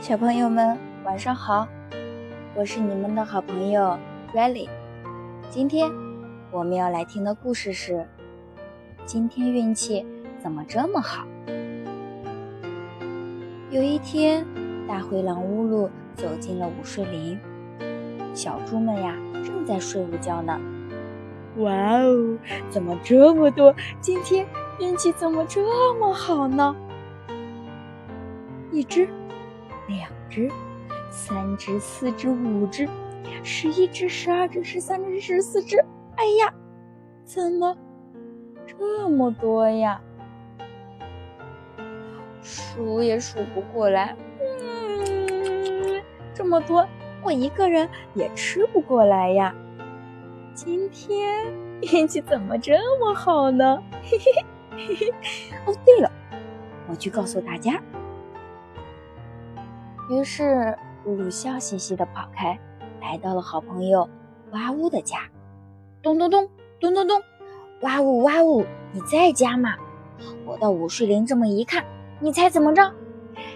小朋友们，晚上好！我是你们的好朋友 Riley。今天我们要来听的故事是：今天运气怎么这么好？有一天，大灰狼乌鲁走进了午睡林，小猪们呀正在睡午觉呢。哇哦，怎么这么多？今天运气怎么这么好呢？一只。两只，三只，四只，五只，十一只，十二只，十三只，十四只。哎呀，怎么这么多呀？数也数不过来。嗯，这么多，我一个人也吃不过来呀。今天 运气怎么这么好呢？嘿嘿嘿嘿嘿。哦，对了，我去告诉大家。于是，露露笑嘻嘻地跑开，来到了好朋友哇呜的家。咚咚咚，咚咚咚，哇呜哇呜，你在家吗？我到午睡林这么一看，你猜怎么着？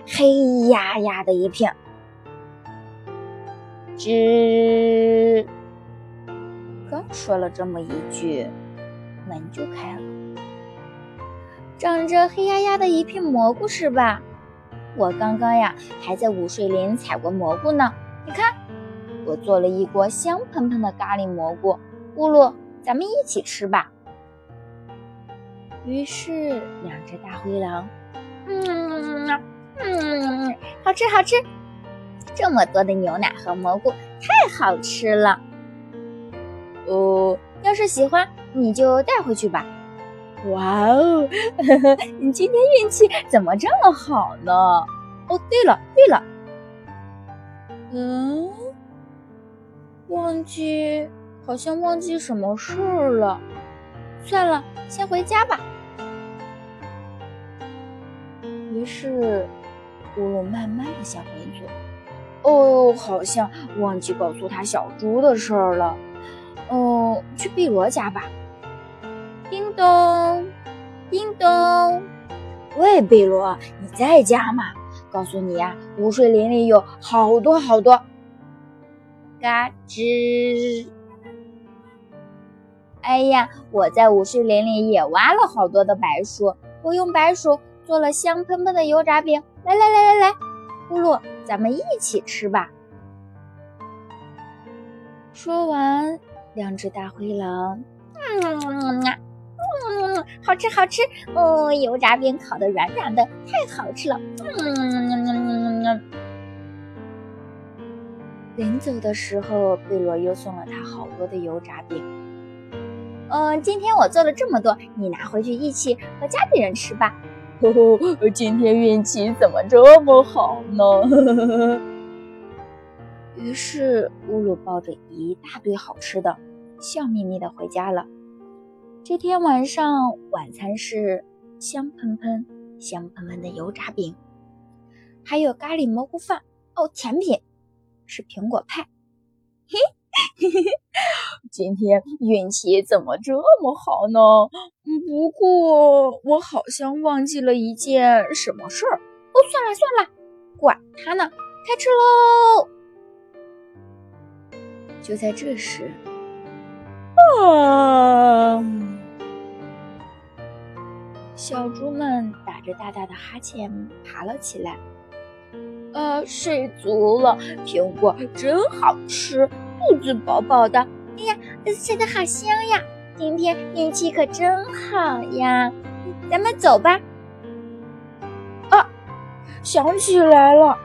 黑压压的一片。吱，刚说了这么一句，门就开了。长着黑压压的一片蘑菇是吧？我刚刚呀，还在午睡林采过蘑菇呢。你看，我做了一锅香喷喷的咖喱蘑菇。咕噜，咱们一起吃吧。于是，两只大灰狼，嗯嗯，好吃好吃，这么多的牛奶和蘑菇，太好吃了。哦，要是喜欢，你就带回去吧。哇哦，你今天运气怎么这么好呢？哦，对了对了，嗯，忘记，好像忘记什么事了。算了，先回家吧。于是，咕噜慢慢的向回走。哦，好像忘记告诉他小猪的事儿了。嗯，去碧罗家吧。叮咚，叮咚！喂，贝罗，你在家吗？告诉你呀，午睡林里有好多好多。嘎吱！哎呀，我在午睡林里也挖了好多的白薯，我用白薯做了香喷喷的油炸饼。来来来来来，咕噜，咱们一起吃吧。说完，两只大灰狼，嗯啊。好吃好吃哦！油炸饼烤的软软的，太好吃了。嗯，临走的时候，贝罗又送了他好多的油炸饼。嗯，今天我做了这么多，你拿回去一起和家里人吃吧。呵呵，今天运气怎么这么好呢？于是乌鲁抱着一大堆好吃的，笑眯眯的回家了。这天晚上晚餐是香喷喷、香喷喷的油炸饼，还有咖喱蘑菇饭。哦，甜品是苹果派。嘿，嘿嘿，今天运气怎么这么好呢？不过我好像忘记了一件什么事儿。哦，算了算了，管他呢，开吃喽！就在这时，啊！小猪们打着大大的哈欠爬了起来。呃，睡足了，苹果真好吃，肚子饱饱的。哎呀，睡得好香呀！今天运气可真好呀！咱们走吧。啊，想起来了，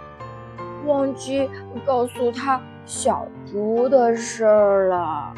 忘记告诉他小猪的事儿了。